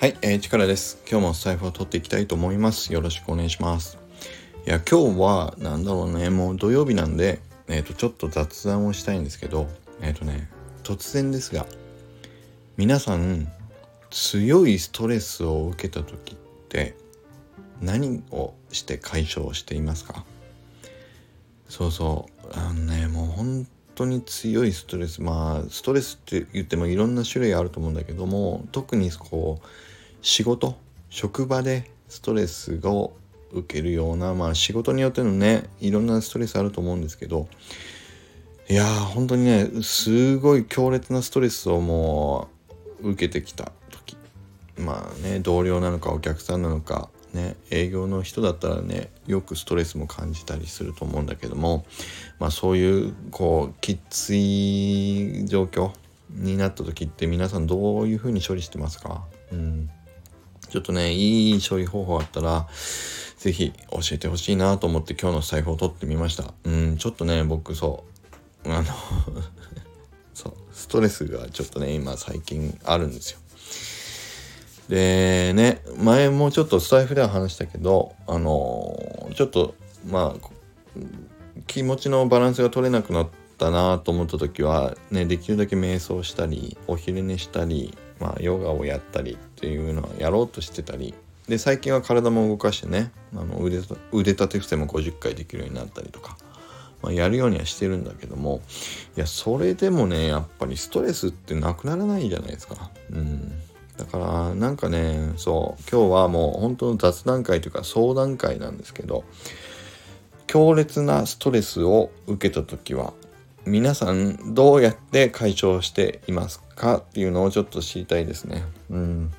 はい、えー、力です。今日も財布を取っていきたいと思います。よろしくお願いします。いや、今日は、なんだろうね、もう土曜日なんで、えっ、ー、と、ちょっと雑談をしたいんですけど、えっ、ー、とね、突然ですが、皆さん、強いストレスを受けた時って、何をして解消していますか？そうそう、あのね、もう本当に強いストレス。まあストレスって言ってもいろんな種類あると思うんだけども特にこう仕事職場でストレスを受けるようなまあ仕事によってのねいろんなストレスあると思うんですけどいやー本当にねすごい強烈なストレスをもう受けてきた時。まあね同僚なのかお客さんなのかね営業の人だったらねよくストレスも感じたりすると思うんだけどもまあそういうこうきつい状況になった時って皆さんどういうふうに処理してますか？うんちょっとね、いい処理方法あったら、ぜひ教えてほしいなと思って今日の財布を取ってみました。うん、ちょっとね、僕そう、あの そう、ストレスがちょっとね、今最近あるんですよ。でね、前もちょっとスタイフでは話したけど、あのちょっと、まあ、気持ちのバランスが取れなくなったなと思った時は、ね、できるだけ瞑想したり、お昼寝したり、まあ、ヨガをやったりっていうのはやろうとしてたりで最近は体も動かしてねあの腕腕立て伏せも50回できるようになったりとか、まあ、やるようにはしてるんだけどもいやそれでもねやっぱりストレスってなくならないじゃないですか。うんだからなんかねそう今日はもう本当の雑談会というか相談会なんですけど強烈なストレスを受けた時は皆さんどうやって解消していますかっていうのをちょっと知りたいですね。うん。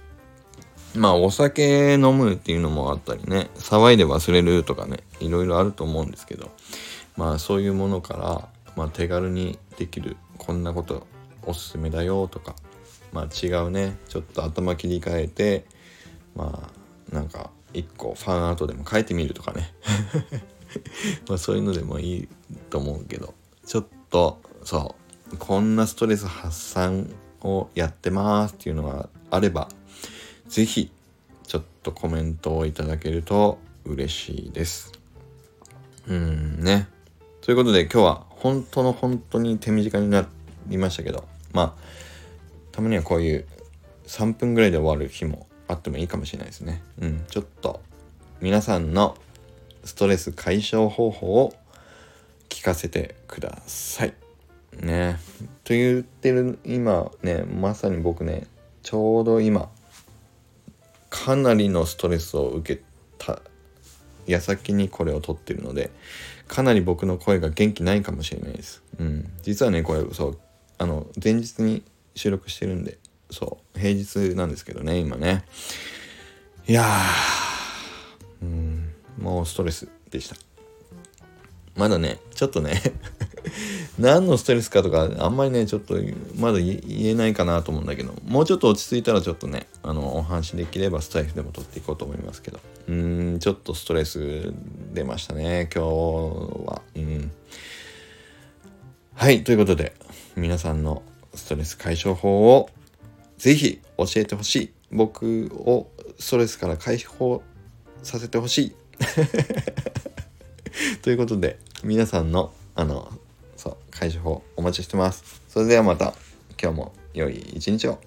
まあお酒飲むっていうのもあったりね、騒いで忘れるとかね、いろいろあると思うんですけど、まあそういうものから、まあ手軽にできる、こんなことおすすめだよとか、まあ違うね、ちょっと頭切り替えて、まあなんか一個ファンアートでも書いてみるとかね。まあそういうのでもいいと思うけど、ちょっとそう。こんなストレス発散をやってますっていうのがあれば是非ちょっとコメントをいただけると嬉しいです。うんね。ということで今日は本当の本当に手短になりましたけど。まあたまにはこういう3分ぐらいで終わる日もあってもいいかもしれないですねうんちょっと皆さんのストレス解消方法を聞かせてください。ね。と言ってる今ね、まさに僕ね、ちょうど今、かなりのストレスを受けた矢先にこれを撮ってるので、かなり僕の声が元気ないかもしれないです。うん。実はね、これ、そう、あの、前日に収録してるんで、そう、平日なんですけどね、今ね。いやー、うん、もうストレスでした。まだね、ちょっとね 何のストレスかとか、あんまりね、ちょっとまだ言えないかなと思うんだけど、もうちょっと落ち着いたらちょっとね、あの、お話できればスタイフでも撮っていこうと思いますけど、うーん、ちょっとストレス出ましたね、今日は。うん。はい、ということで、皆さんのストレス解消法をぜひ教えてほしい。僕をストレスから解放させてほしい。ということで、皆さんの、あの、そう、解消法お待ちしてます。それではまた、今日も良い一日を。